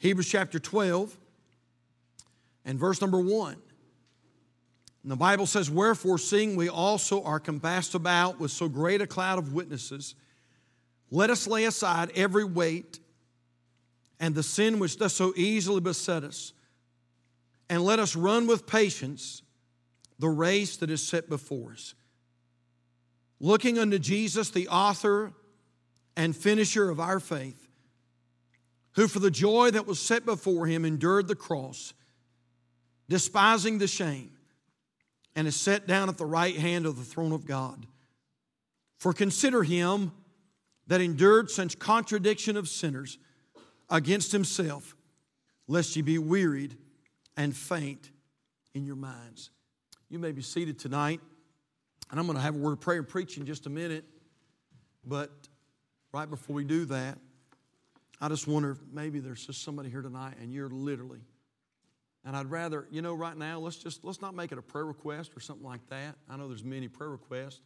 Hebrews chapter 12 and verse number 1. And the Bible says, Wherefore, seeing we also are compassed about with so great a cloud of witnesses, let us lay aside every weight and the sin which does so easily beset us, and let us run with patience the race that is set before us. Looking unto Jesus, the author and finisher of our faith, who for the joy that was set before him endured the cross, despising the shame and is set down at the right hand of the throne of God. For consider him that endured such contradiction of sinners against himself, lest ye be wearied and faint in your minds. You may be seated tonight, and I'm going to have a word of prayer and preach in just a minute. But right before we do that, I just wonder if maybe there's just somebody here tonight and you're literally and I'd rather, you know, right now, let's just let's not make it a prayer request or something like that. I know there's many prayer requests.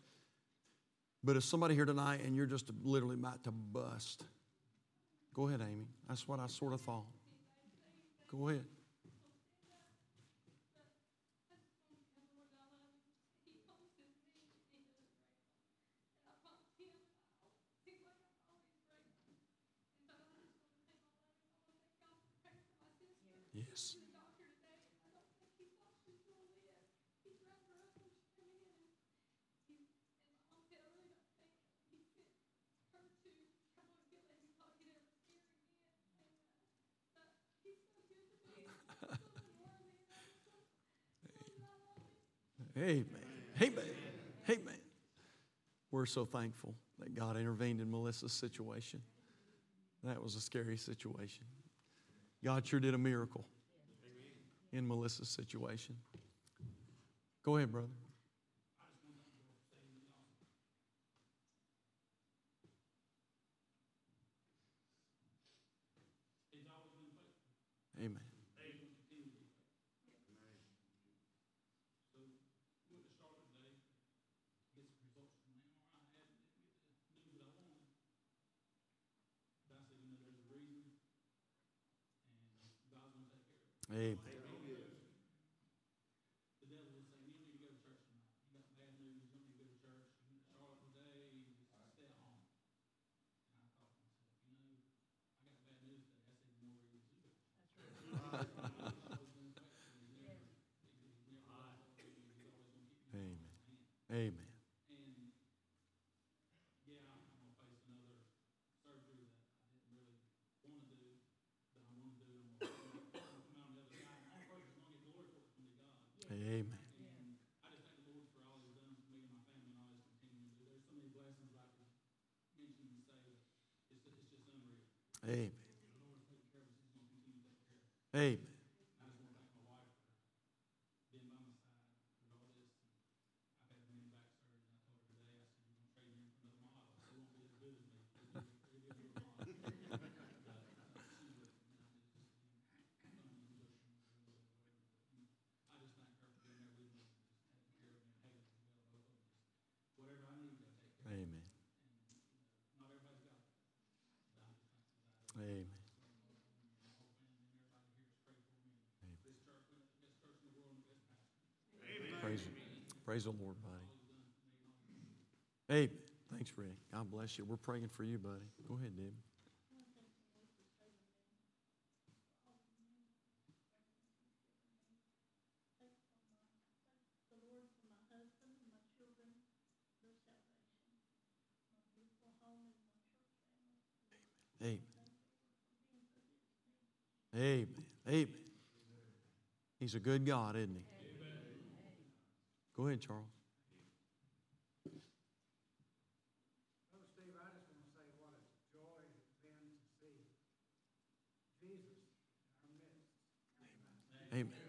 But if somebody here tonight and you're just literally about to bust, go ahead, Amy. That's what I sort of thought. Go ahead. Yes. Amen. Amen. Amen. We're so thankful that God intervened in Melissa's situation. That was a scary situation. God sure did a miracle in Melissa's situation. Go ahead, brother. Amen. Amen. Amen. Amen. Praise the Lord, buddy. Hey, thanks, Rick. God bless you. We're praying for you, buddy. Go ahead, Debbie. Amen. Amen. Amen. He's a good God, isn't he? Go ahead, Charles. Brother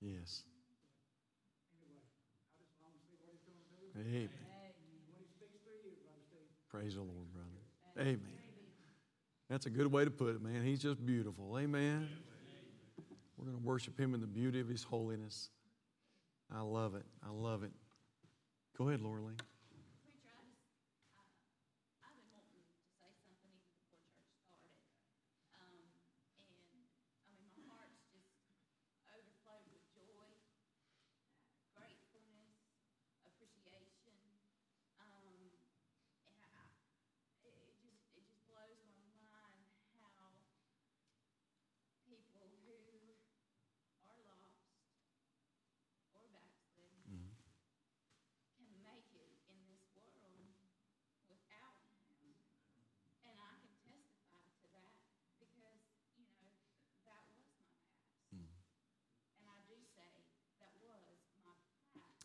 yes. Amen. Praise the Lord, brother. Amen. That's a good way to put it, man. He's just beautiful. Amen. We're going to worship him in the beauty of his holiness. I love it. I love it. Go ahead, Lorley.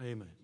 Amen.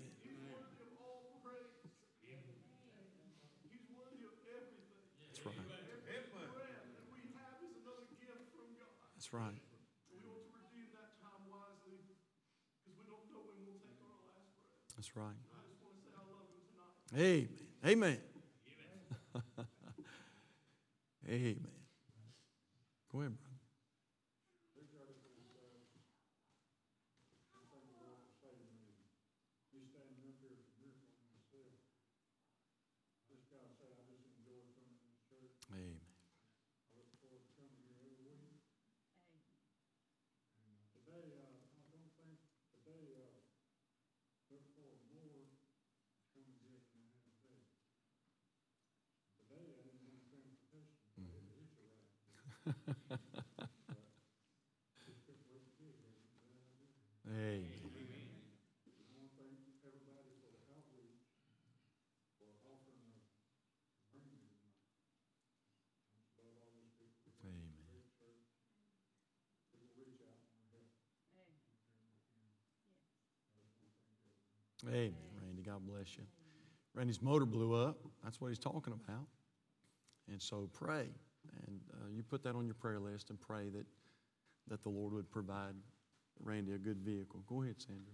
That's right. That's right. Amen. Amen. Amen. Amen. Go ahead, brother. Amen, Randy. God bless you. Randy's motor blew up. That's what he's talking about. And so pray. And uh, you put that on your prayer list and pray that, that the Lord would provide Randy a good vehicle. Go ahead, Sandra.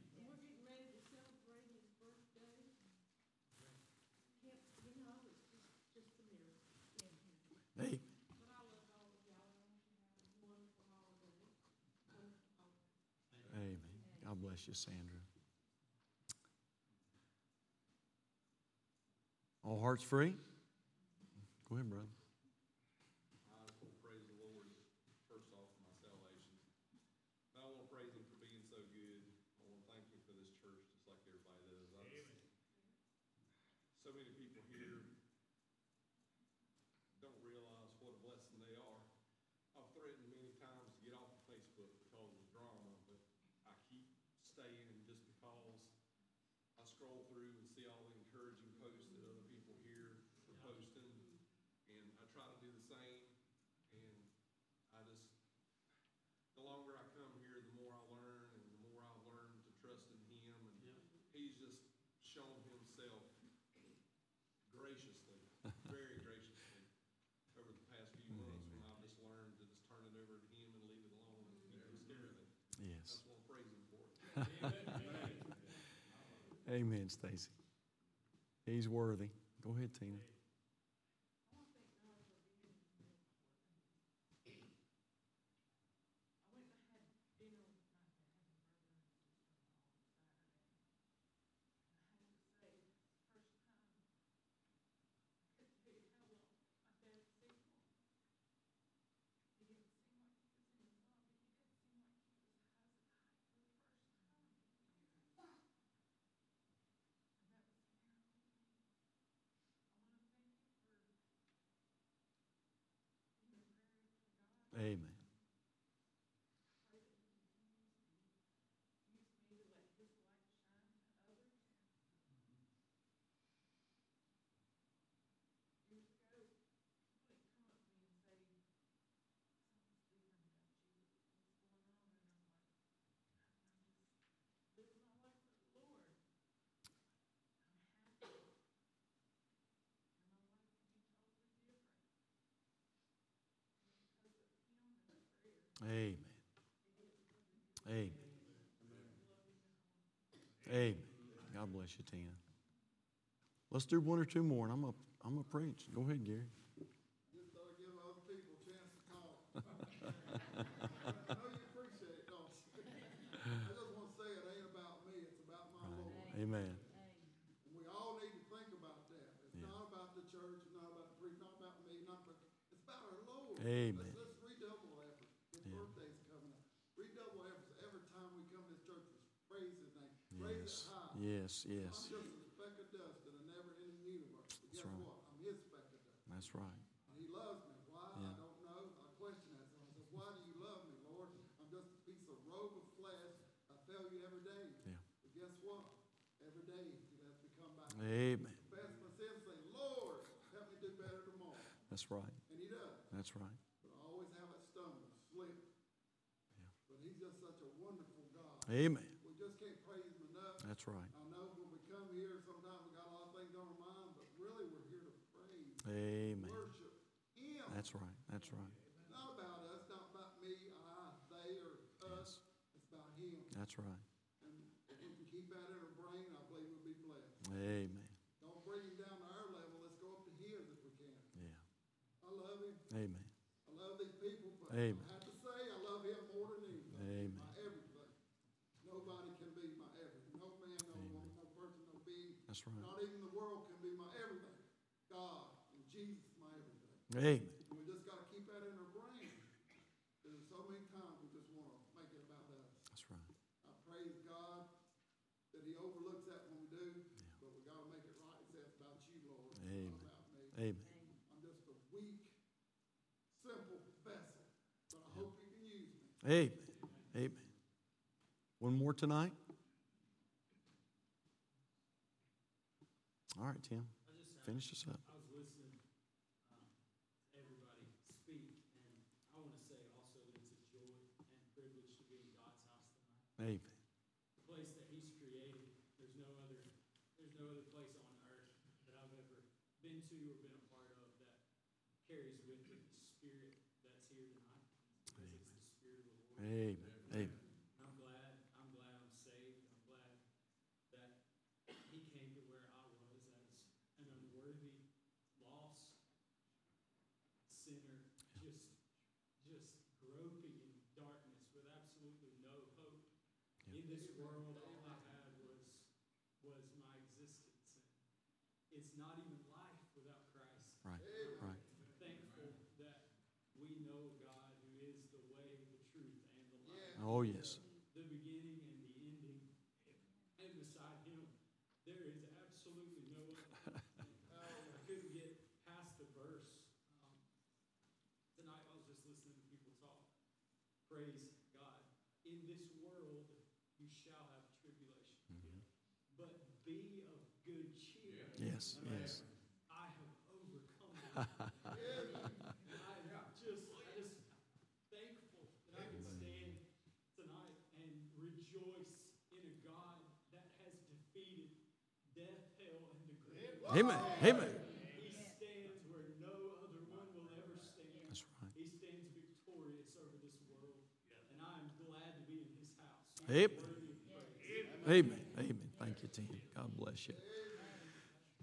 bless you, Sandra. All hearts free? Go ahead, brother. yes. Amen, Stacy. He's worthy. Go ahead, Tina. Amen. Amen. Amen. Amen. God bless you, Tina. Let's do one or two more, and I'm going I'm to preach. Go ahead, Gary. Just thought I'd give other people a chance to talk. I know you appreciate it, don't you? I just want to say it ain't about me, it's about my Lord. Amen. And we all need to think about that. It's Yeah. not about the church, it's not about the priest, not about me, not about, it's about our Lord. Amen. Let's, let's redouble effort. His Yeah. birthday's coming up. Redouble efforts every time we come to this church. Let's praise his name. Praise Yes. it high. Yes, I'm yes. just a speck of dust in a never-ending universe. But guess right. what? I'm his speck of dust. That's right. And he loves me. Why? Yeah. I don't know. I question that. So I said, Why do you love me, Lord? I'm just a piece of robe of flesh. I fail you every day. Yeah. But guess what? Every day he lets me come back. Amen. Confess my sins, say, Lord, help me do better tomorrow. That's right. And he does. That's right. But I always have stumble, slip. Yeah. But he's just such a wonderful God. Amen. We just can't praise him enough. That's right. I know when we come here, sometimes we got a lot of things on our mind, but really we're here to praise, Amen. worship him. That's right. It's not about us, not about me, I, they, or us. It's about Him. That's right. And if we can keep that in our brain, I believe we'll be blessed. Amen. Don't bring Him down to our level. Let's go up to His if we can. Yeah. I love Him. Amen. I love these people, but Amen. I have to say, I love Him more than anything. Amen. My everything. Nobody can be my everything. No man, no woman, no person, no being. That's right. Not even the world can be my everything. God and Jesus, my everything. Amen. We just got to keep that in our brain. There's so many times we just want to make it about us. That's right. I praise God that He overlooks that when we do, but we got to make it right. He says about you, Lord, it's Amen. not about me. Amen. I'm just a weak, simple vessel, but I hope you can use me. Amen. Amen. One more tonight? All right, Tim. I just, Finish this up. I was listening um, to everybody speak, and I want to say also that it's a joy and privilege to be in God's house tonight. Amen. The place that He's created, there's no other, there's no other place on earth that I've ever been to or been a part of that carries with it the Spirit that's here tonight. Because it's the Spirit of the Lord. Amen. Amen. I'm glad. I'm glad I'm saved. I'm glad that He came to where I was as an unworthy, lost sinner, just, just groping in darkness with absolutely no hope. In this world, all I had was was my existence. And it's not even life without Christ. Right. Right. Thankful that we know a God who is the way, the truth, and the life Oh, yes. the beginning and the ending. And beside him, there is absolutely no other. I couldn't get past the verse. Um, tonight, I was just listening to people talk. Praise God. In this world, you shall have tribulation. But be of good cheer. Yes. Yes. I have overcome it. I'm just, I just thankful that I can stand tonight and rejoice in a God that has defeated death, hell, and the grave. Amen. Amen. He stands where no other one will ever stand. That's right. He stands victorious over this world, and I am glad to be in His house. Amen. Worthy of praise. Amen. Amen. Thank you, Tim. God bless you.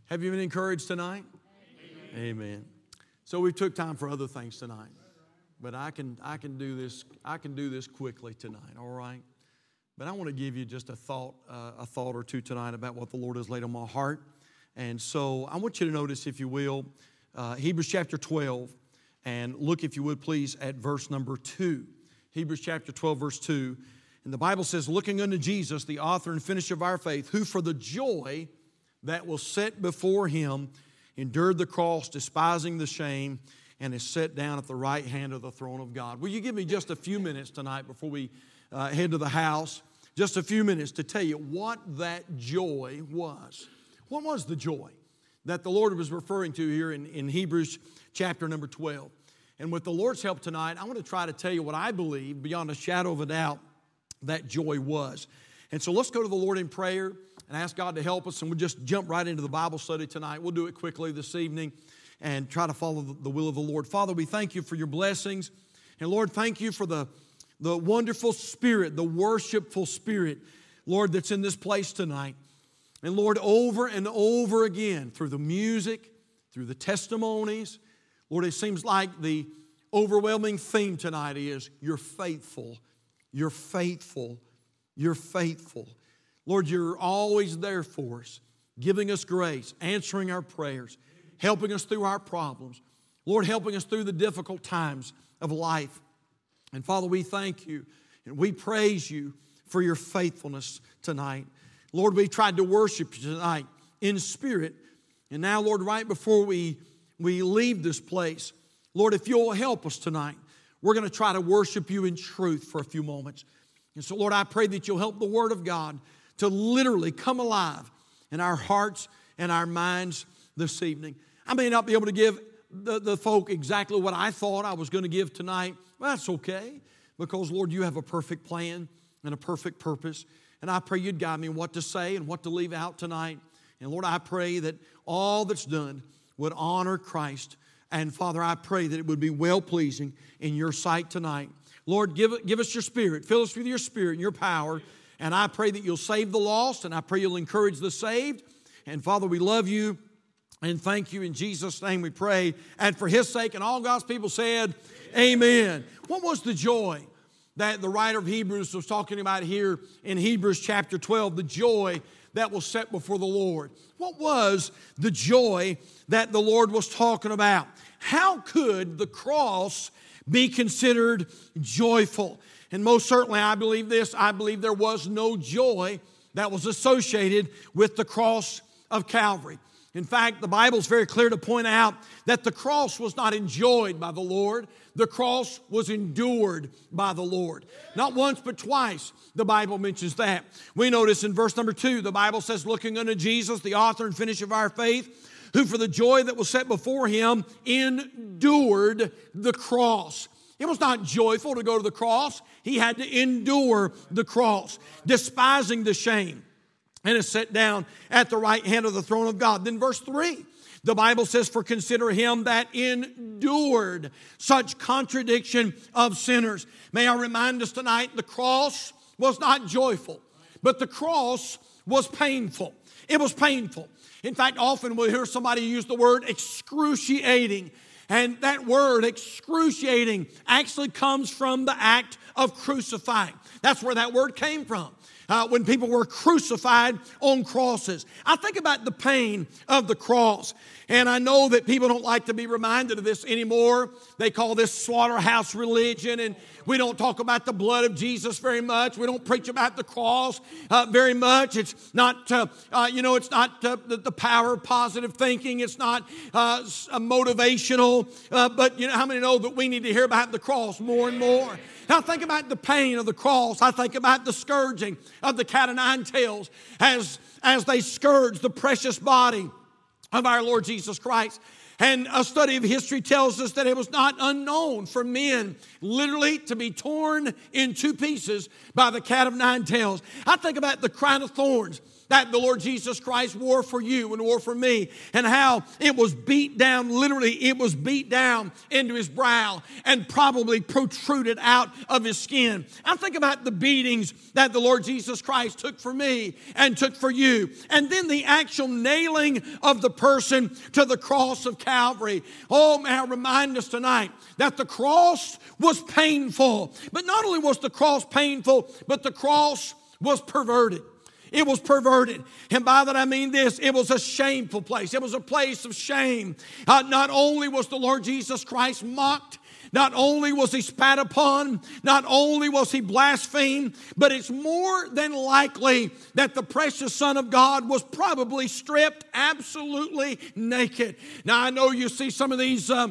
Have you been encouraged tonight? Amen. So we took time for other things tonight, but I can I can do this I can do this quickly tonight. All right. But I want to give you just a thought uh, a thought or two tonight about what the Lord has laid on my heart, and so I want you to notice, if you will, uh, Hebrews chapter twelve, and look, if you would please, at verse number two. Hebrews chapter twelve, verse two. And the Bible says, looking unto Jesus, the author and finisher of our faith, who for the joy that was set before him endured the cross, despising the shame, and is set down at the right hand of the throne of God. Will you give me just a few minutes tonight before we uh, head to the house? Just a few minutes to tell you what that joy was. What was the joy that the Lord was referring to here in, in Hebrews chapter number 12? And with the Lord's help tonight, I want to try to tell you what I believe, beyond a shadow of a doubt, that joy was. And so let's go to the Lord in prayer and ask God to help us. And we'll just jump right into the Bible study tonight. We'll do it quickly this evening and try to follow the will of the Lord. Father, we thank you for your blessings. And Lord, thank you for the, the wonderful spirit, the worshipful spirit, Lord, that's in this place tonight. And Lord, over and over again, through the music, through the testimonies, Lord, it seems like the overwhelming theme tonight is you're faithful, you're faithful, you're faithful. Lord, you're always there for us, giving us grace, answering our prayers helping us through our problems. Lord, helping us through the difficult times of life. And Father, we thank you and we praise you for your faithfulness tonight. Lord, we tried to worship you tonight in spirit. And now, Lord, right before we, we leave this place, Lord, if you'll help us tonight, we're going to try to worship you in truth for a few moments. And so, Lord, I pray that you'll help the Word of God to literally come alive in our hearts and our minds this evening. I may not be able to give the, the folk exactly what I thought I was going to give tonight. Well, that's okay because, Lord, you have a perfect plan and a perfect purpose. And I pray you'd guide me what to say and what to leave out tonight. And Lord, I pray that all that's done would honor Christ. And Father, I pray that it would be well pleasing in your sight tonight. Lord, give, give us your spirit. Fill us with your spirit and your power. And I pray that you'll save the lost, and I pray you'll encourage the saved. And Father, we love you. And thank you in Jesus' name we pray. And for his sake, and all God's people said, Amen. What was the joy that the writer of Hebrews was talking about here in Hebrews chapter 12? The joy that was set before the Lord. What was the joy that the Lord was talking about? How could the cross be considered joyful? And most certainly, I believe this I believe there was no joy that was associated with the cross of Calvary. In fact, the Bible is very clear to point out that the cross was not enjoyed by the Lord, the cross was endured by the Lord. Not once, but twice, the Bible mentions that. We notice in verse number two, the Bible says, Looking unto Jesus, the author and finisher of our faith, who for the joy that was set before him endured the cross. It was not joyful to go to the cross. He had to endure the cross, despising the shame and is set down at the right hand of the throne of God. Then, verse 3, the Bible says, For consider him that endured such contradiction of sinners. May I remind us tonight the cross was not joyful, but the cross was painful. It was painful. In fact, often we'll hear somebody use the word excruciating. And that word, excruciating, actually comes from the act of crucifying. That's where that word came from uh, when people were crucified on crosses. I think about the pain of the cross. And I know that people don't like to be reminded of this anymore. They call this slaughterhouse religion, and we don't talk about the blood of Jesus very much. We don't preach about the cross uh, very much. It's not, uh, uh, you know, it's not uh, the, the, power of positive thinking. It's not uh, Uh, but you know, how many know that we need to hear about the cross more and more? Now think about the pain of the cross. I think about the scourging of the cat o' nine tails as, as they scourge the precious body of our Lord Jesus Christ. And a study of history tells us that it was not unknown for men literally to be torn in two pieces by the cat of nine tails. I think about the crown of thorns that the Lord Jesus Christ wore for you and wore for me, and how it was beat down, literally, it was beat down into his brow and probably protruded out of his skin. I think about the beatings that the Lord Jesus Christ took for me and took for you, and then the actual nailing of the person to the cross of Calvary. Oh, may I remind us tonight that the cross was painful, but not only was the cross painful, but the cross was perverted. It was perverted. And by that I mean this it was a shameful place. It was a place of shame. Uh, not only was the Lord Jesus Christ mocked, not only was he spat upon, not only was he blasphemed, but it's more than likely that the precious Son of God was probably stripped absolutely naked. Now, I know you see some of these. Uh,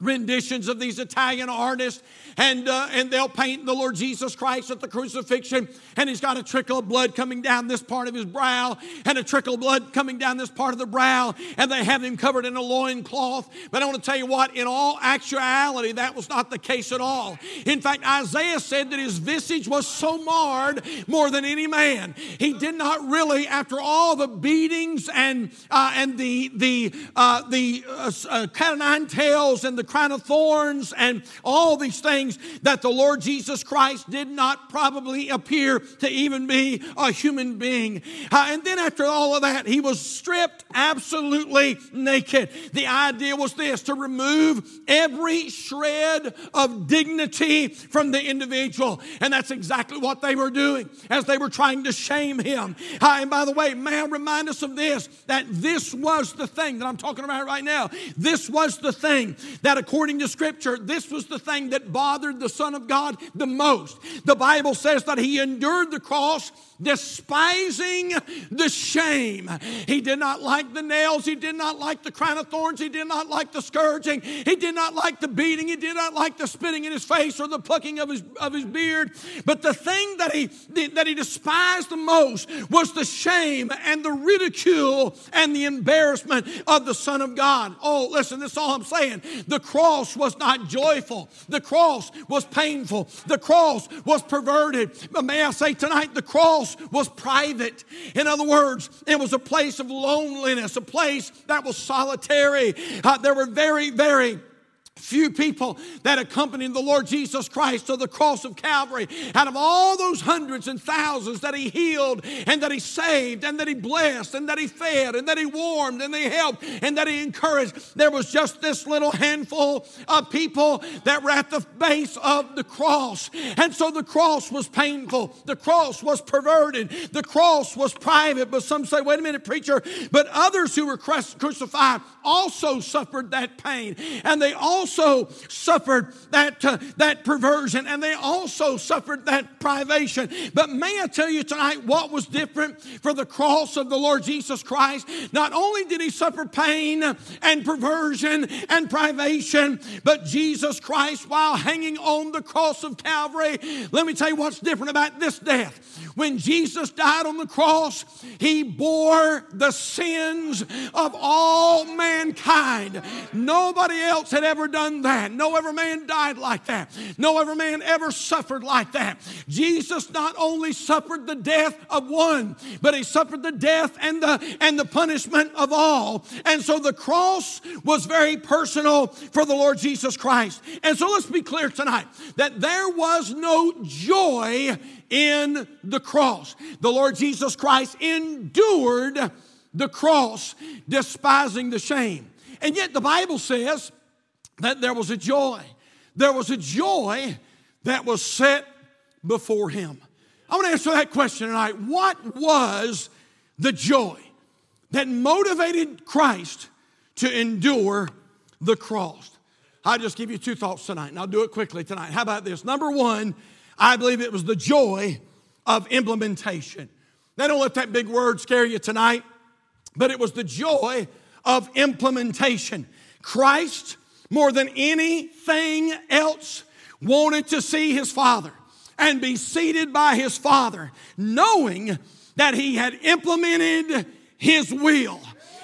renditions of these Italian artists, and, uh, and they'll paint the Lord Jesus Christ at the crucifixion, and he's got a trickle of blood coming down this part of his brow, and a trickle of blood coming down this part of the brow, and they have him covered in a loin cloth. But I want to tell you what, in all actuality, that was not the case at all. In fact, Isaiah said that his visage was so marred more than any man. He did not really, after all the beatings and, uh, and the, the, uh, the uh, uh, cat nine tails and the crown of thorns and all these things that the Lord Jesus Christ did not probably appear to even be a human being. Uh, and then after all of that, he was stripped absolutely naked. The idea was this to remove every shred of dignity from the individual. And that's exactly what they were doing as they were trying to shame him. Uh, and by the way, may I remind us of this that this was the thing that I'm talking about right now. This was the thing that according to Scripture, this was the thing that bothered the Son of God the most. The Bible says that he endured the cross despising the shame. He did not like the nails. He did not like the crown of thorns. He did not like the scourging. He did not like the beating. He did not like the spitting in his face or the plucking of his, of his beard. But the thing that he, that he despised the most was the shame and the ridicule and the embarrassment of the Son of God. Oh, listen, this is all I'm saying. The cross was not joyful. The cross was painful. The cross was perverted. May I say tonight, the cross was private. In other words, it was a place of loneliness, a place that was solitary. Uh, there were very, very few people that accompanied the Lord Jesus Christ to the cross of Calvary. Out of all those hundreds and thousands that he healed and that he saved and that he blessed and that he fed and that he warmed and they helped and that he encouraged, there was just this little handful of people that were at the base of the cross. And so the cross was painful. The cross was perverted. The cross was private. But some say, wait a minute, preacher. But others who were crucified also suffered that pain. And they also also suffered that, uh, that perversion and they also suffered that privation. But may I tell you tonight what was different for the cross of the Lord Jesus Christ? Not only did he suffer pain and perversion and privation, but Jesus Christ, while hanging on the cross of Calvary, let me tell you what's different about this death. When Jesus died on the cross, he bore the sins of all mankind. Nobody else had ever done that. No ever man died like that. No ever man ever suffered like that. Jesus not only suffered the death of one, but he suffered the death and the and the punishment of all. And so the cross was very personal for the Lord Jesus Christ. And so let's be clear tonight that there was no joy in the cross. The Lord Jesus Christ endured the cross, despising the shame. And yet the Bible says that there was a joy. There was a joy that was set before him. I want to answer that question tonight. What was the joy that motivated Christ to endure the cross? I'll just give you two thoughts tonight, and I'll do it quickly tonight. How about this? Number one, I believe it was the joy of implementation. Now, don't let that big word scare you tonight, but it was the joy of implementation. Christ, more than anything else, wanted to see his Father and be seated by his Father, knowing that he had implemented his will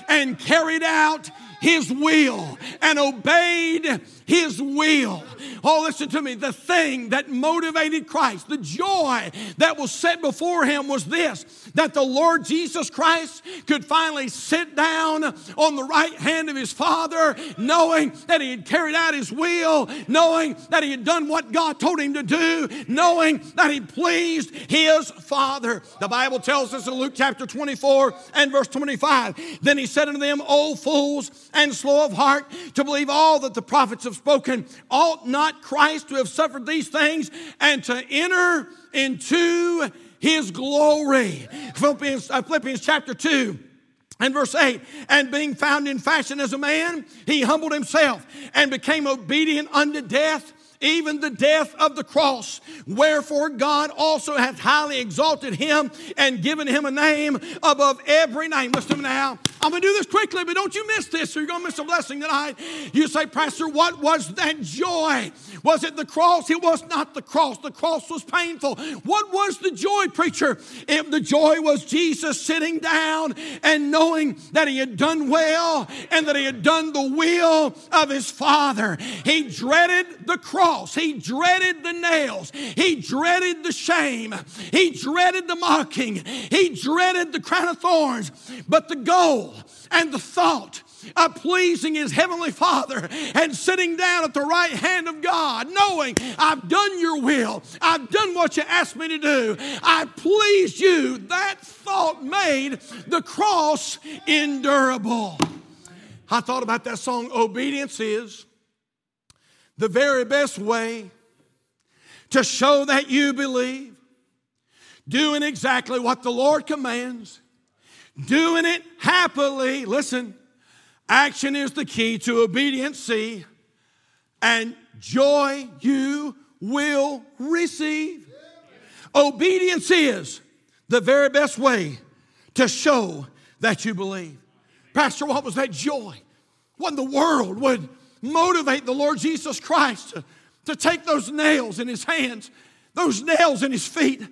and carried out his will and obeyed his will. Oh, listen to me. The thing that motivated Christ, the joy that was set before him was this that the Lord Jesus Christ could finally sit down on the right hand of his Father, knowing that he had carried out his will, knowing that he had done what God told him to do, knowing that he pleased his Father. The Bible tells us in Luke chapter 24 and verse 25 Then he said unto them, O fools and slow of heart to believe all that the prophets have spoken. Ought not Christ to have suffered these things and to enter into his glory? Philippians, uh, Philippians chapter 2. And verse 8, and being found in fashion as a man, he humbled himself and became obedient unto death, even the death of the cross. Wherefore God also hath highly exalted him and given him a name above every name. Listen now. I'm going to do this quickly, but don't you miss this or you're going to miss a blessing tonight. You say, Pastor, what was that joy? Was it the cross? It was not the cross. The cross was painful. What was the joy, preacher? If the joy was Jesus sitting down and knowing that he had done well and that he had done the will of his Father. He dreaded the cross. He dreaded the nails. He dreaded the shame. He dreaded the mocking. He dreaded the crown of thorns. But the goal and the thought of pleasing his heavenly Father and sitting down at the right hand of God, knowing I've done your will, I've done what you asked me to do, I pleased you. That thought made the cross endurable. I thought about that song, Obedience is the very best way to show that you believe, doing exactly what the Lord commands, doing it happily. Listen, action is the key to obedience, see, and joy you will receive. Obedience is the very best way to show that you believe. Pastor, what was that joy? What in the world would motivate the Lord Jesus Christ to, to take those nails in his hands, those nails in his feet?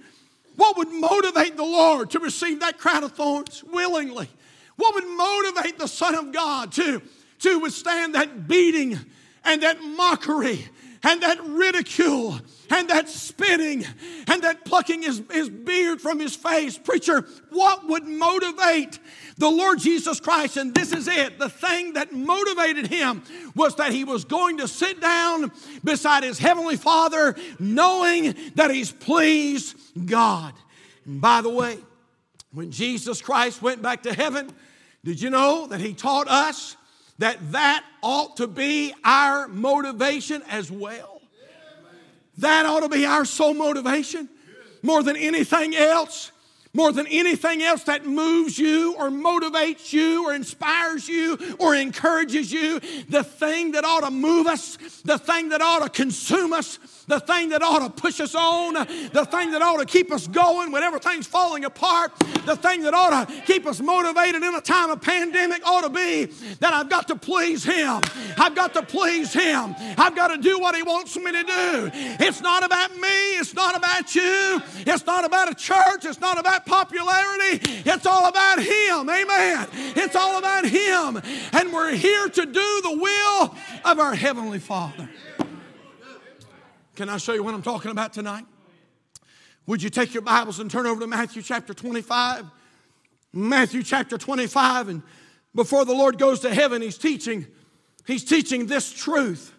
What would motivate the Lord to receive that crown of thorns willingly? What would motivate the Son of God to, to withstand that beating and that mockery and that ridicule and that spitting and that plucking his, his beard from his face. Preacher, what would motivate the Lord Jesus Christ? And this is it. The thing that motivated him was that he was going to sit down beside his heavenly Father, knowing that he's pleased God. And by the way, when Jesus Christ went back to heaven, did you know that he taught us that that ought to be our motivation as well? That ought to be our sole motivation more than anything else. More than anything else that moves you or motivates you or inspires you or encourages you, the thing that ought to move us, the thing that ought to consume us, the thing that ought to push us on, the thing that ought to keep us going when everything's falling apart, the thing that ought to keep us motivated in a time of pandemic ought to be that I've got to please Him. I've got to please Him. I've got to do what He wants me to do. It's not about me, it's not about you, it's not about a church, it's not about popularity, it's all about Him. Amen. It's all about Him. And we're here to do the will of our Heavenly Father. Can I show you what I'm talking about tonight? Would you take your Bibles and turn over to Matthew chapter 25? Matthew chapter 25, and before the Lord goes to heaven, He's teaching, He's teaching this truth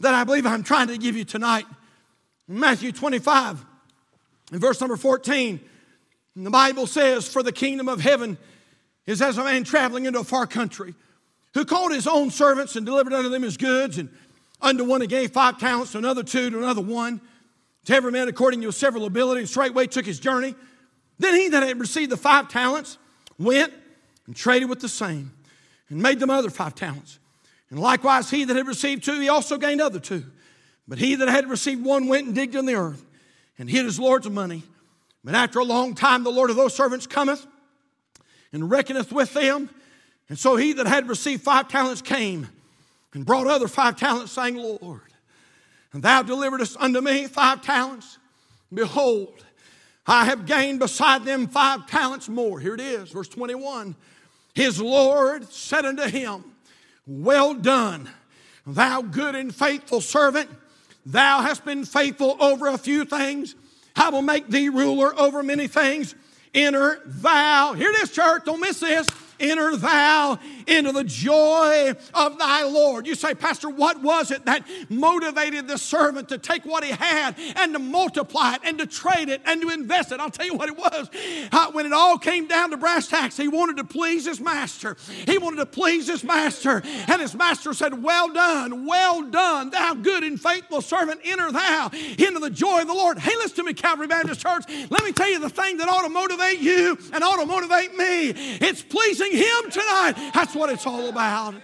that I believe I'm trying to give you tonight. Matthew 25, in verse number 14, the Bible says, For the kingdom of heaven is as a man traveling into a far country, who called his own servants and delivered unto them his goods, and Unto one he gave five talents, to another two, to another one, to every man according to his several ability, and straightway took his journey. Then he that had received the five talents went and traded with the same, and made them other five talents. And likewise he that had received two, he also gained other two. But he that had received one went and digged in the earth, and hid his Lord's money. But after a long time the Lord of those servants cometh, and reckoneth with them. And so he that had received five talents came and brought other five talents, saying, Lord, and thou deliveredest unto me five talents. Behold, I have gained beside them five talents more. Here it is, verse 21. His Lord said unto him, Well done, thou good and faithful servant. Thou hast been faithful over a few things. I will make thee ruler over many things. Enter thou. Here it is, church. Don't miss this enter thou into the joy of thy Lord. You say, Pastor, what was it that motivated the servant to take what he had and to multiply it and to trade it and to invest it? I'll tell you what it was. Uh, when it all came down to brass tacks, he wanted to please his master. He wanted to please his master. And his master said, Well done, well done, thou good and faithful servant. Enter thou into the joy of the Lord. Hey, listen to me, Calvary Baptist Church. Let me tell you the thing that ought to motivate you and ought to motivate me. It's pleasing pleasing Him tonight. That's what it's all about.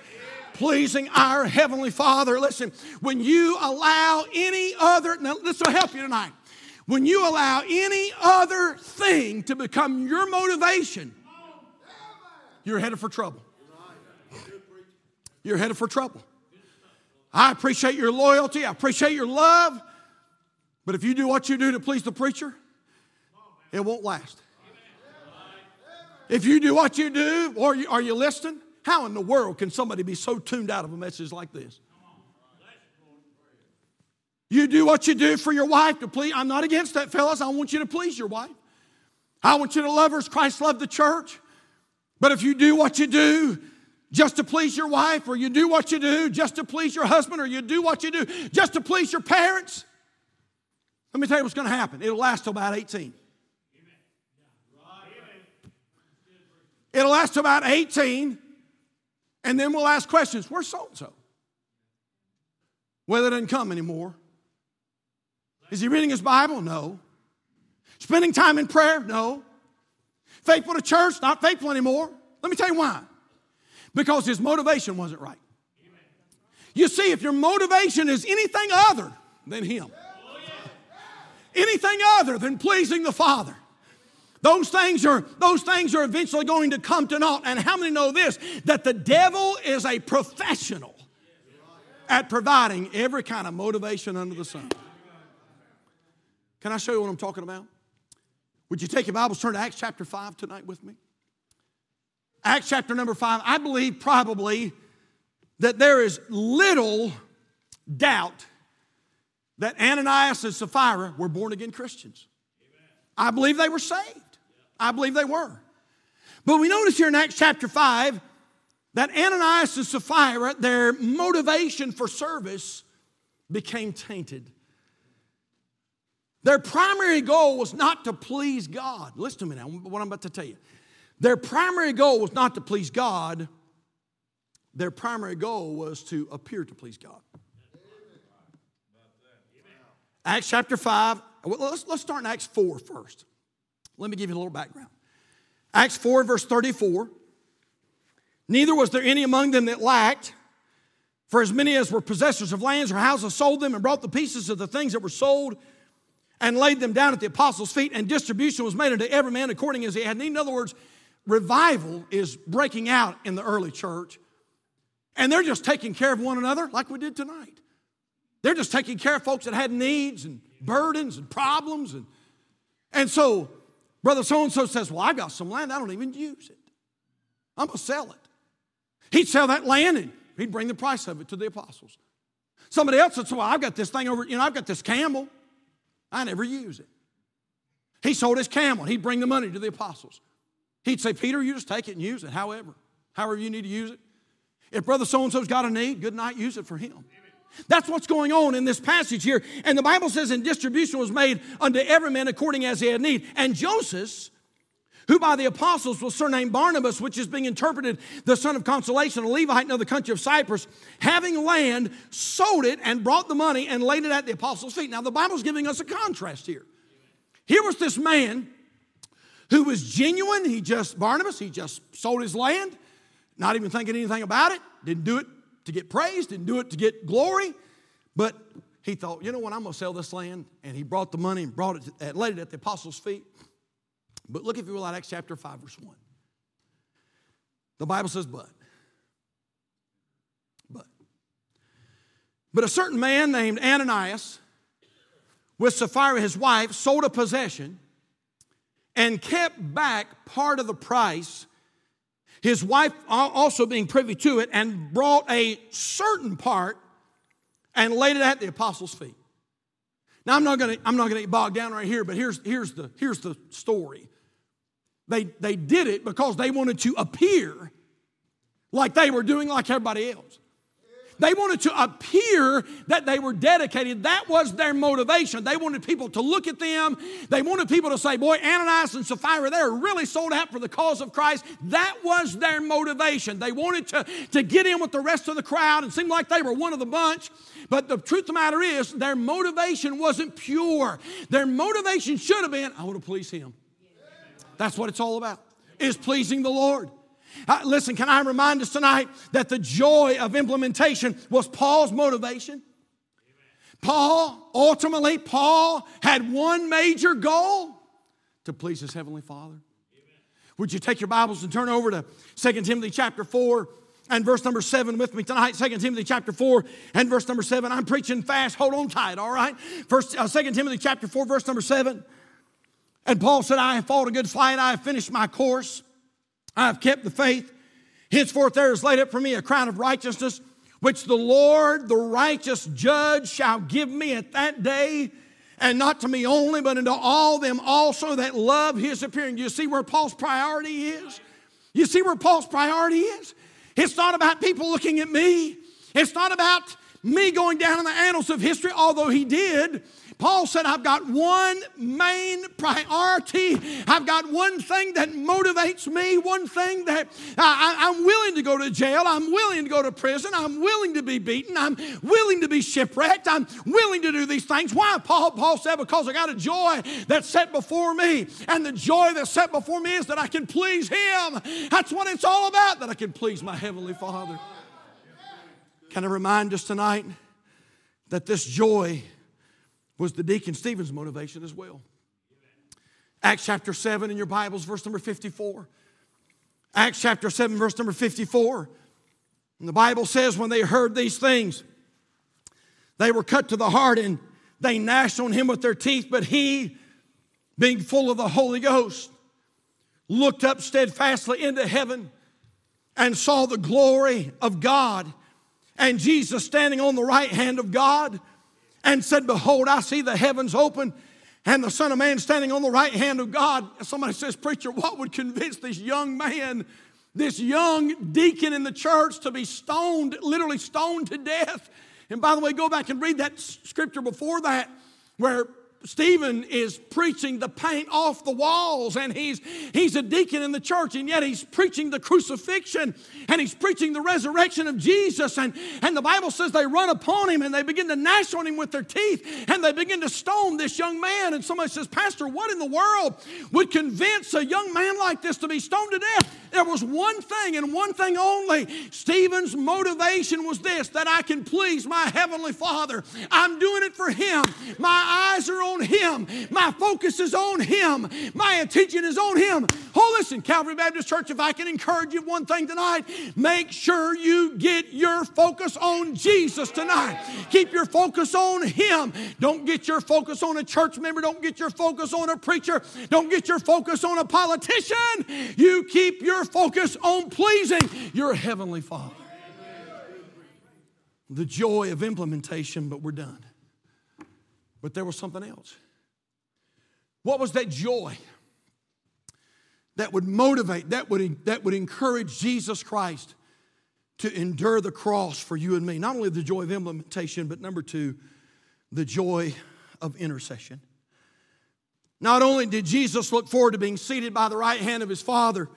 Pleasing our Heavenly Father. Listen, when you allow any other, now this will help you tonight. When you allow any other thing to become your motivation, you're headed for trouble. You're headed for trouble. I appreciate your loyalty, I appreciate your love, but if you do what you do to please the preacher, it won't last. If you do what you do, or you, are you listening? How in the world can somebody be so tuned out of a message like this? You do what you do for your wife to please. I'm not against that, fellas. I want you to please your wife. I want you to love her as Christ loved the church. But if you do what you do just to please your wife, or you do what you do just to please your husband, or you do what you do just to please your parents, let me tell you what's going to happen. It'll last till about 18. It'll last till about 18, and then we'll ask questions Where's so and so? Well, it doesn't come anymore. Is he reading his Bible? No. Spending time in prayer? No. Faithful to church? Not faithful anymore. Let me tell you why. Because his motivation wasn't right. You see, if your motivation is anything other than him, anything other than pleasing the Father, those things are those things are eventually going to come to naught. And how many know this? That the devil is a professional at providing every kind of motivation under the sun. Can I show you what I'm talking about? Would you take your Bibles, turn to Acts chapter 5 tonight with me? Acts chapter number 5. I believe probably that there is little doubt that Ananias and Sapphira were born again Christians. I believe they were saved. I believe they were. But we notice here in Acts chapter 5 that Ananias and Sapphira, their motivation for service became tainted. Their primary goal was not to please God. Listen to me now, what I'm about to tell you. Their primary goal was not to please God, their primary goal was to appear to please God. Acts chapter 5, let's, let's start in Acts 4 first. Let me give you a little background. Acts 4, verse 34. Neither was there any among them that lacked, for as many as were possessors of lands or houses sold them and brought the pieces of the things that were sold and laid them down at the apostles' feet, and distribution was made unto every man according as he had need. In other words, revival is breaking out in the early church, and they're just taking care of one another like we did tonight. They're just taking care of folks that had needs and burdens and problems. And, and so, brother so and so says, Well, I got some land, I don't even use it. I'm going to sell it. He'd sell that land and he'd bring the price of it to the apostles. Somebody else say, Well, I've got this thing over, you know, I've got this camel. I never use it. He sold his camel. He'd bring the money to the apostles. He'd say, Peter, you just take it and use it, however, however you need to use it. If brother so and so's got a need, good night, use it for him. That's what's going on in this passage here. And the Bible says, and distribution was made unto every man according as he had need. And Joseph, who by the apostles was surnamed Barnabas, which is being interpreted the son of consolation, a Levite in the country of Cyprus, having land, sold it and brought the money and laid it at the apostles' feet. Now, the Bible's giving us a contrast here. Here was this man who was genuine. He just, Barnabas, he just sold his land, not even thinking anything about it, didn't do it to get praise, didn't do it to get glory, but he thought, you know what, I'm going to sell this land. And he brought the money and brought it, to, laid it at the apostles' feet. But look, if you will, at Acts chapter 5, verse 1. The Bible says, but. But. But a certain man named Ananias, with Sapphira his wife, sold a possession and kept back part of the price, his wife also being privy to it, and brought a certain part and laid it at the apostles' feet. Now I'm not gonna, I'm not gonna get bogged down right here, but here's, here's, the, here's the story. They, they did it because they wanted to appear like they were doing like everybody else. They wanted to appear that they were dedicated. That was their motivation. They wanted people to look at them. They wanted people to say, Boy, Ananias and Sapphira, they're really sold out for the cause of Christ. That was their motivation. They wanted to, to get in with the rest of the crowd and seem like they were one of the bunch. But the truth of the matter is, their motivation wasn't pure. Their motivation should have been, I want to please Him. That's what it's all about, is pleasing the Lord. Listen, can I remind us tonight that the joy of implementation was Paul's motivation? Paul, ultimately, Paul had one major goal to please his heavenly Father. Would you take your Bibles and turn over to 2 Timothy chapter 4 and verse number 7 with me tonight? 2 Timothy chapter 4 and verse number 7. I'm preaching fast. Hold on tight, all right? First, uh, 2 Timothy chapter 4, verse number 7. And Paul said, I have fought a good fight. I have finished my course. I have kept the faith. Henceforth there is laid up for me a crown of righteousness, which the Lord, the righteous judge, shall give me at that day and not to me only, but unto all them also that love his appearing. You see where Paul's priority is? You see where Paul's priority is? It's not about people looking at me. It's not about me going down in the annals of history, although he did. Paul said, I've got one main priority. I've got one thing that motivates me, one thing that I, am willing to go to jail. I'm willing to go to prison. I'm willing to be beaten. I'm willing to be shipwrecked. I'm willing to do these things. Why? Paul, Paul said, because I got a joy that's set before me. And the joy that's set before me is that I can please Him. That's what it's all about, that I can please my Heavenly Father. Can I remind us tonight that this joy was the deacon Stephen's motivation as well. Acts chapter 7 in your Bibles, verse number 54. Acts chapter 7, verse number 54. And the Bible says, when they heard these things, they were cut to the heart and they gnashed on him with their teeth. But he, being full of the Holy Ghost, looked up steadfastly into heaven and saw the glory of God and Jesus standing on the right hand of God and said, Behold, I see the heavens open and the Son of Man standing on the right hand of God. Somebody says, Preacher, what would convince this young man, this young deacon in the church, to be stoned, literally stoned to death? And by the way, go back and read that scripture before that, where Stephen is preaching the paint off the walls, and he's, he's a deacon in the church, and yet he's preaching the crucifixion and he's preaching the resurrection of Jesus. And, and the Bible says they run upon him and they begin to gnash on him with their teeth and they begin to stone this young man. And somebody says, Pastor, what in the world would convince a young man like this to be stoned to death? There was one thing and one thing only. Stephen's motivation was this that I can please my Heavenly Father. I'm doing it for Him. My eyes are on Him. My focus is on Him. My attention is on Him. Oh, listen, Calvary Baptist Church, if I can encourage you one thing tonight, make sure you get your focus on Jesus tonight. Keep your focus on Him. Don't get your focus on a church member. Don't get your focus on a preacher. Don't get your focus on a politician. You keep your focus on pleasing your Heavenly Father. The joy of implementation, but we're done. But there was something else. What was that joy that would motivate, that would, that would encourage Jesus Christ to endure the cross for you and me? Not only the joy of implementation, but number two, the joy of intercession. Not only did Jesus look forward to being seated by the right hand of his Father,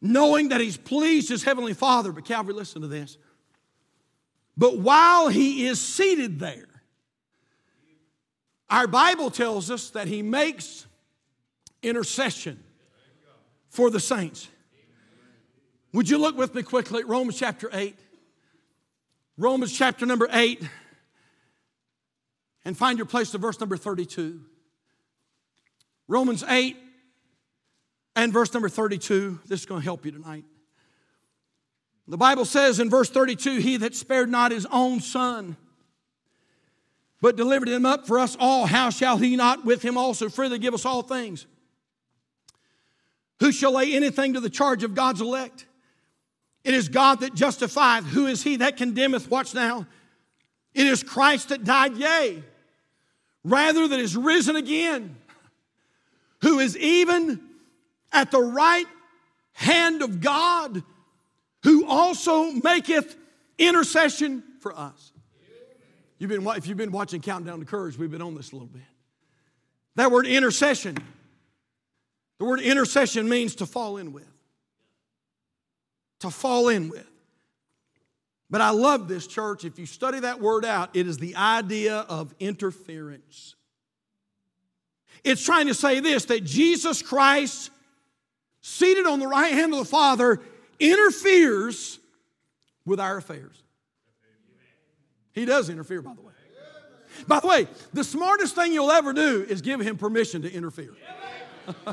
knowing that he's pleased his heavenly Father, but Calvary, listen to this. But while he is seated there, our Bible tells us that he makes intercession for the saints. Would you look with me quickly at Romans chapter 8? Romans chapter number 8, and find your place to verse number 32. Romans 8 and verse number 32. This is going to help you tonight. The Bible says in verse 32 He that spared not his own son, but delivered him up for us all, how shall he not with him also freely give us all things? Who shall lay anything to the charge of God's elect? It is God that justifieth. Who is he that condemneth? Watch now. It is Christ that died, yea, rather that is risen again, who is even at the right hand of God, who also maketh intercession for us. You've been, if you've been watching Countdown to Courage, we've been on this a little bit. That word intercession, the word intercession means to fall in with. To fall in with. But I love this church. If you study that word out, it is the idea of interference. It's trying to say this that Jesus Christ, seated on the right hand of the Father, interferes with our affairs. He does interfere, by the way. By the way, the smartest thing you'll ever do is give him permission to interfere.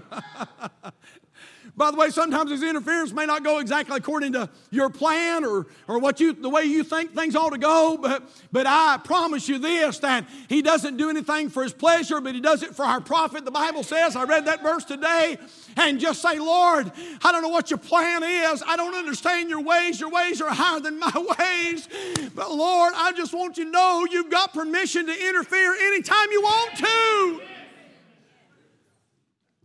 By the way, sometimes his interference may not go exactly according to your plan or, or what you the way you think things ought to go, but, but I promise you this that he doesn't do anything for his pleasure, but he does it for our profit. The Bible says, I read that verse today, and just say, Lord, I don't know what your plan is. I don't understand your ways. Your ways are higher than my ways. But Lord, I just want you to know you've got permission to interfere anytime you want to.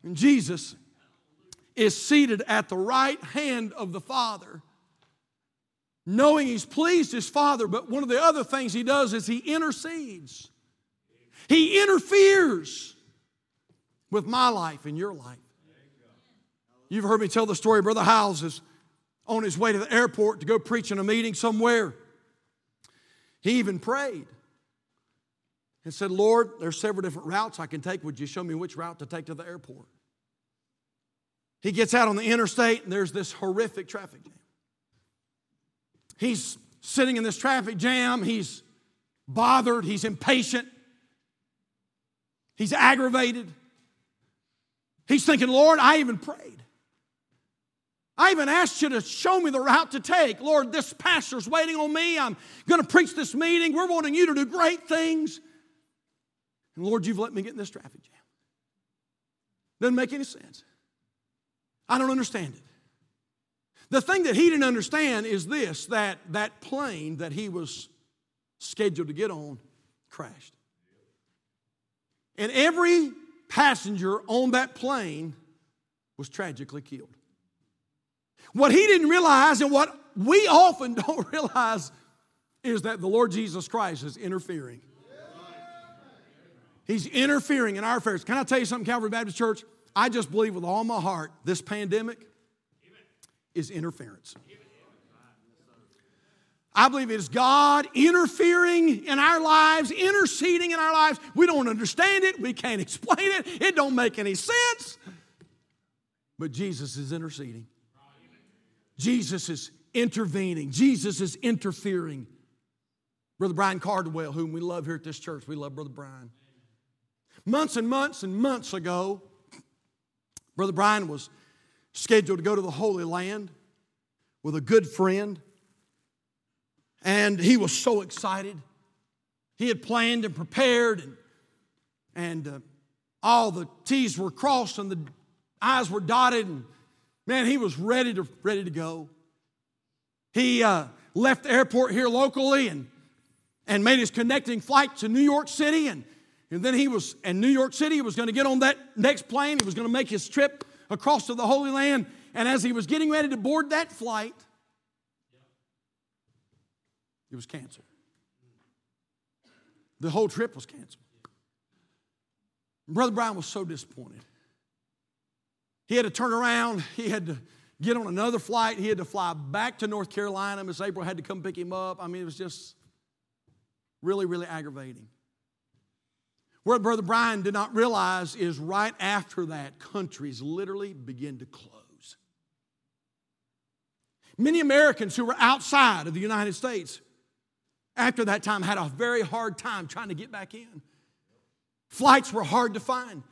And Jesus is seated at the right hand of the Father, knowing he's pleased his Father. But one of the other things he does is he intercedes, he interferes with my life and your life. You've heard me tell the story. Brother Howells is on his way to the airport to go preach in a meeting somewhere. He even prayed and said, Lord, there's several different routes I can take. Would you show me which route to take to the airport? He gets out on the interstate and there's this horrific traffic jam. He's sitting in this traffic jam. He's bothered. He's impatient. He's aggravated. He's thinking, Lord, I even prayed. I even asked you to show me the route to take. Lord, this pastor's waiting on me. I'm going to preach this meeting. We're wanting you to do great things. And Lord, you've let me get in this traffic jam. Doesn't make any sense. I don't understand it. The thing that he didn't understand is this that that plane that he was scheduled to get on crashed. And every passenger on that plane was tragically killed. What he didn't realize, and what we often don't realize, is that the Lord Jesus Christ is interfering. He's interfering in our affairs. Can I tell you something, Calvary Baptist Church? I just believe with all my heart this pandemic is interference. I believe it is God interfering in our lives, interceding in our lives. We don't understand it, we can't explain it, it don't make any sense. But Jesus is interceding. Jesus is intervening. Jesus is interfering. Brother Brian Cardwell, whom we love here at this church, we love Brother Brian. Months and months and months ago, Brother Brian was scheduled to go to the Holy Land with a good friend, and he was so excited. He had planned and prepared, and, and uh, all the T's were crossed and the I's were dotted, and man, he was ready to, ready to go. He uh, left the airport here locally and, and made his connecting flight to New York City, and and then he was in New York City. He was going to get on that next plane. He was going to make his trip across to the Holy Land. And as he was getting ready to board that flight, it was canceled. The whole trip was canceled. Brother Brian was so disappointed. He had to turn around. He had to get on another flight. He had to fly back to North Carolina. Miss April had to come pick him up. I mean, it was just really, really aggravating. What Brother Brian did not realize is right after that, countries literally begin to close. Many Americans who were outside of the United States after that time had a very hard time trying to get back in. Flights were hard to find.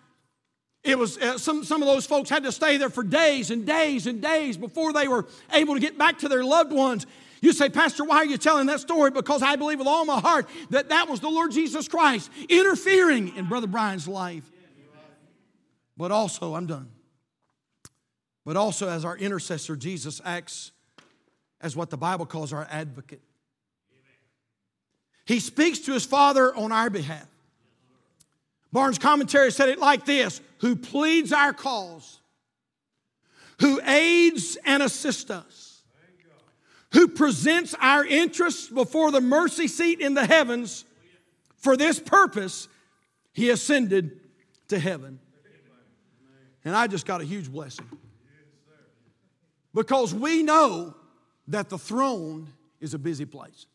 It was uh, some, some of those folks had to stay there for days and days and days before they were able to get back to their loved ones. You say, Pastor, why are you telling that story? Because I believe with all my heart that that was the Lord Jesus Christ interfering in Brother Brian's life. But also, I'm done. But also, as our intercessor, Jesus acts as what the Bible calls our advocate. He speaks to his Father on our behalf. Barnes' commentary said it like this Who pleads our cause, who aids and assists us who presents our interests before the mercy seat in the heavens. For this purpose, he ascended to heaven. And I just got a huge blessing. Because we know that the throne is a busy place.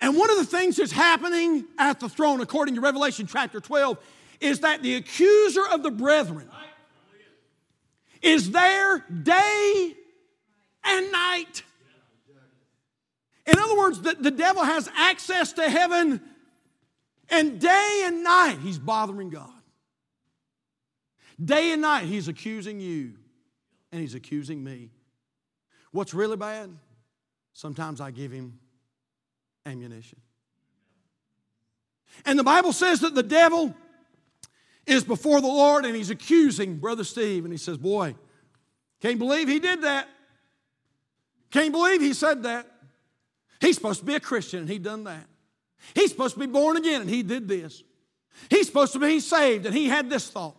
And one of the things that's happening at the throne, according to Revelation chapter 12, is that the accuser of the brethren is there day and night. In other words, the, the devil has access to heaven, and day and night he's bothering God. Day and night, he's accusing you and he's accusing me. What's really bad? Sometimes I give him ammunition. And the Bible says that the devil is before the Lord and he's accusing Brother Steve. And he says, Boy, can't believe he did that. Can't believe he said that. He's supposed to be a Christian and he done that. He's supposed to be born again and he did this. He's supposed to be saved and he had this thought.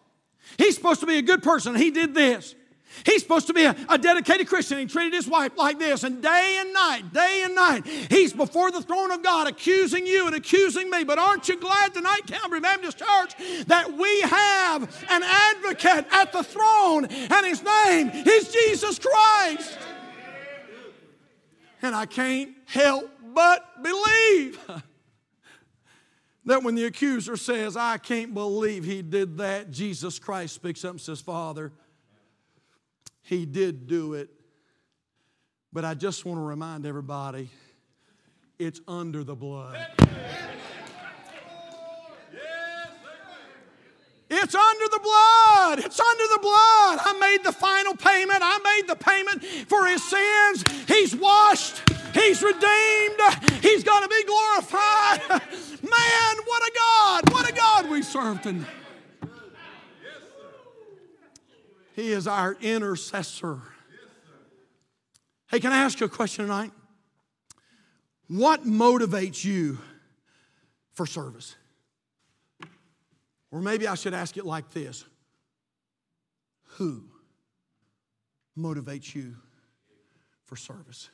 He's supposed to be a good person and he did this. He's supposed to be a, a, dedicated Christian. And he treated his wife like this, and day and night, day and night, he's before the throne of God accusing you and accusing me. But aren't you glad tonight, Calvary Baptist Church, that we have an advocate at the throne, and his name is Jesus Christ? And I can't help but believe. that when the accuser says, I can't believe he did that, Jesus Christ speaks up and says, Father, he did do it. But I just want to remind everybody it's under the blood. It's under the blood. It's under the blood. I made the final payment. I made the payment for his sins. He's washed. He's redeemed. He's going to be glorified. Man, what a God. What a God we serve tonight. He is our intercessor. Hey, can I ask you a question tonight? What motivates you for service? Or maybe I should ask it like this Who motivates you for service?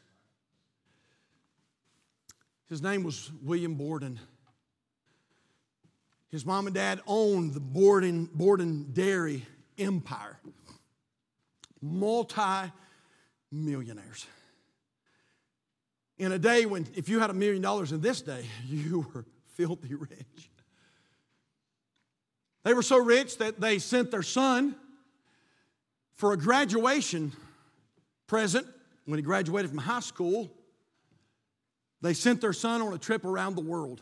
His name was William Borden. His mom and dad owned the Borden, Borden Dairy Empire multi millionaires. In a day when, if you had a million dollars in this day, you were filthy rich. They were so rich that they sent their son for a graduation present when he graduated from high school. They sent their son on a trip around the world.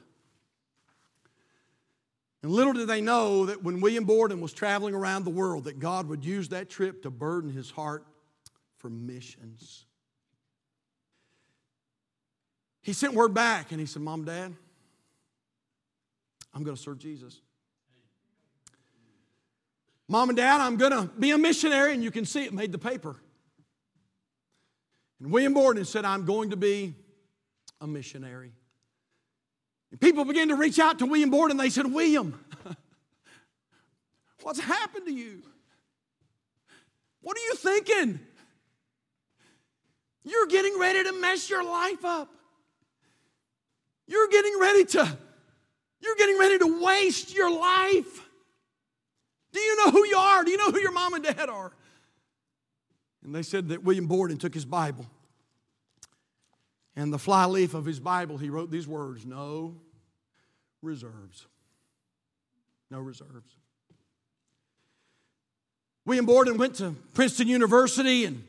And little did they know that when William Borden was traveling around the world, that God would use that trip to burden his heart for missions. He sent word back and he said, Mom, Dad, I'm going to serve Jesus. Mom and Dad, I'm going to be a missionary, and you can see it made the paper. And William Borden said, I'm going to be a missionary. And people began to reach out to William Borden. They said, William, what's happened to you? What are you thinking? You're getting ready to mess your life up. You're getting ready to, you're getting ready to waste your life. Do you know who you are? Do you know who your mom and dad are? And they said that William Borden took his Bible and the flyleaf of his Bible, he wrote these words No reserves. No reserves. William Borden went to Princeton University, and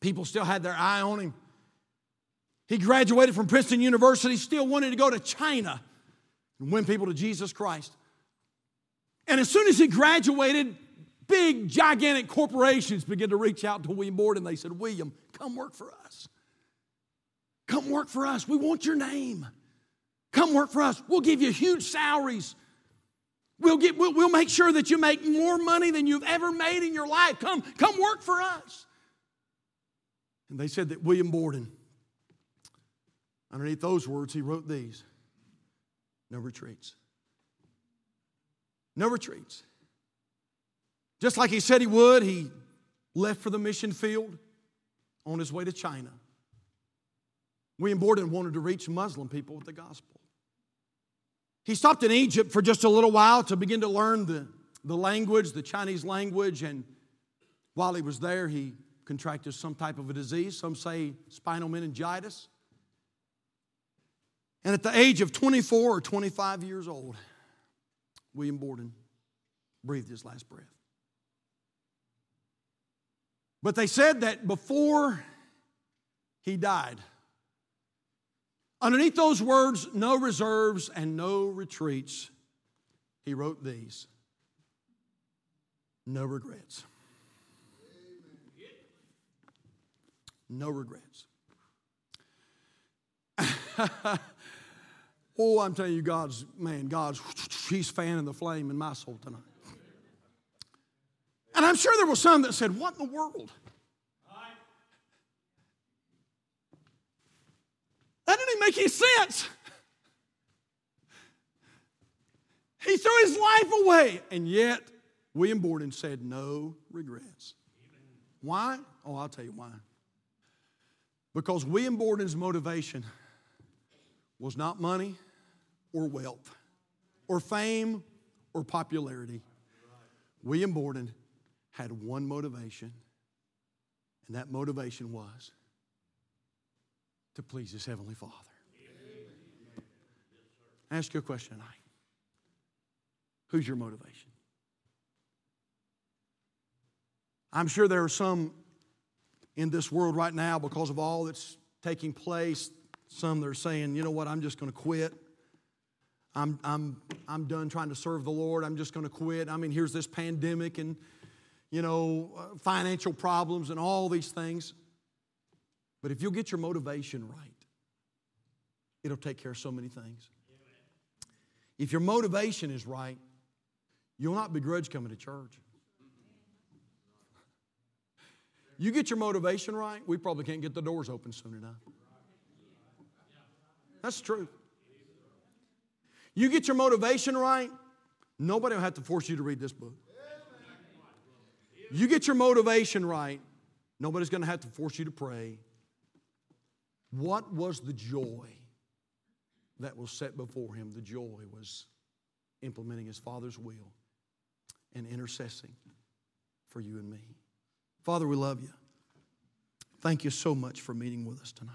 people still had their eye on him. He graduated from Princeton University, still wanted to go to China and win people to Jesus Christ. And as soon as he graduated, big, gigantic corporations began to reach out to William Borden. They said, William, come work for us. Come work for us. We want your name. Come work for us. We'll give you huge salaries. We'll, get, we'll, we'll make sure that you make more money than you've ever made in your life. Come, come work for us. And they said that William Borden, underneath those words, he wrote these no retreats. No retreats. Just like he said he would, he left for the mission field on his way to China. William Borden wanted to reach Muslim people with the gospel. He stopped in Egypt for just a little while to begin to learn the, the language, the Chinese language, and while he was there, he contracted some type of a disease. Some say spinal meningitis. And at the age of 24 or 25 years old, William Borden breathed his last breath. But they said that before he died, Underneath those words, no reserves and no retreats, he wrote these No regrets. No regrets. oh, I'm telling you, God's, man, God's, He's fanning the flame in my soul tonight. And I'm sure there were some that said, What in the world? That didn't even make any sense. He threw his life away. And yet, William Borden said, No regrets. Why? Oh, I'll tell you why. Because William Borden's motivation was not money or wealth or fame or popularity. William Borden had one motivation, and that motivation was to please his Heavenly Father. I ask you a question tonight. Who's your motivation? I'm sure there are some in this world right now because of all that's taking place. Some that are saying, you know what, I'm just going to quit. I'm, I'm, I'm done trying to serve the Lord. I'm just going to quit. I mean, here's this pandemic and, you know, uh, financial problems and all these things. But if you'll get your motivation right, it'll take care of so many things. If your motivation is right, you'll not begrudge coming to church. You get your motivation right, we probably can't get the doors open soon enough. That's true. You get your motivation right, nobody will have to force you to read this book. You get your motivation right, nobody's going to have to force you to pray. What was the joy that was set before him? The joy was implementing his Father's will and intercessing for you and me. Father, we love you. Thank you so much for meeting with us tonight.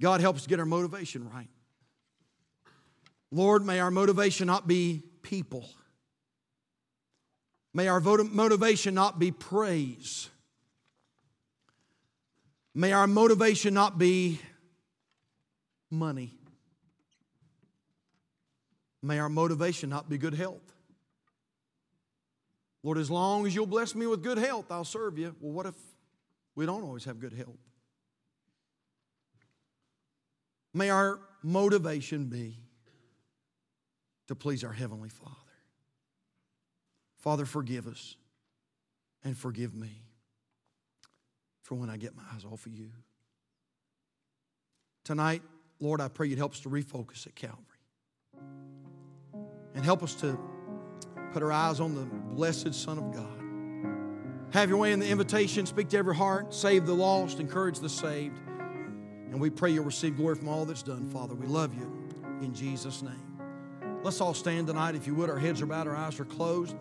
God, helps get our motivation right. Lord, may our motivation not be people. May our motivation not be praise. May our motivation not be money. May our motivation not be good health. Lord, as long as you'll bless me with good health, I'll serve you. Well, what if we don't always have good health? May our motivation be to please our Heavenly Father. Father, forgive us and forgive me for when I get my eyes off of you. Tonight, Lord, I pray you'd help us to refocus at Calvary and help us to put our eyes on the blessed Son of God. Have your way in the invitation, speak to every heart, save the lost, encourage the saved. And we pray you'll receive glory from all that's done, Father. We love you in Jesus' name. Let's all stand tonight, if you would. Our heads are bowed, our eyes are closed.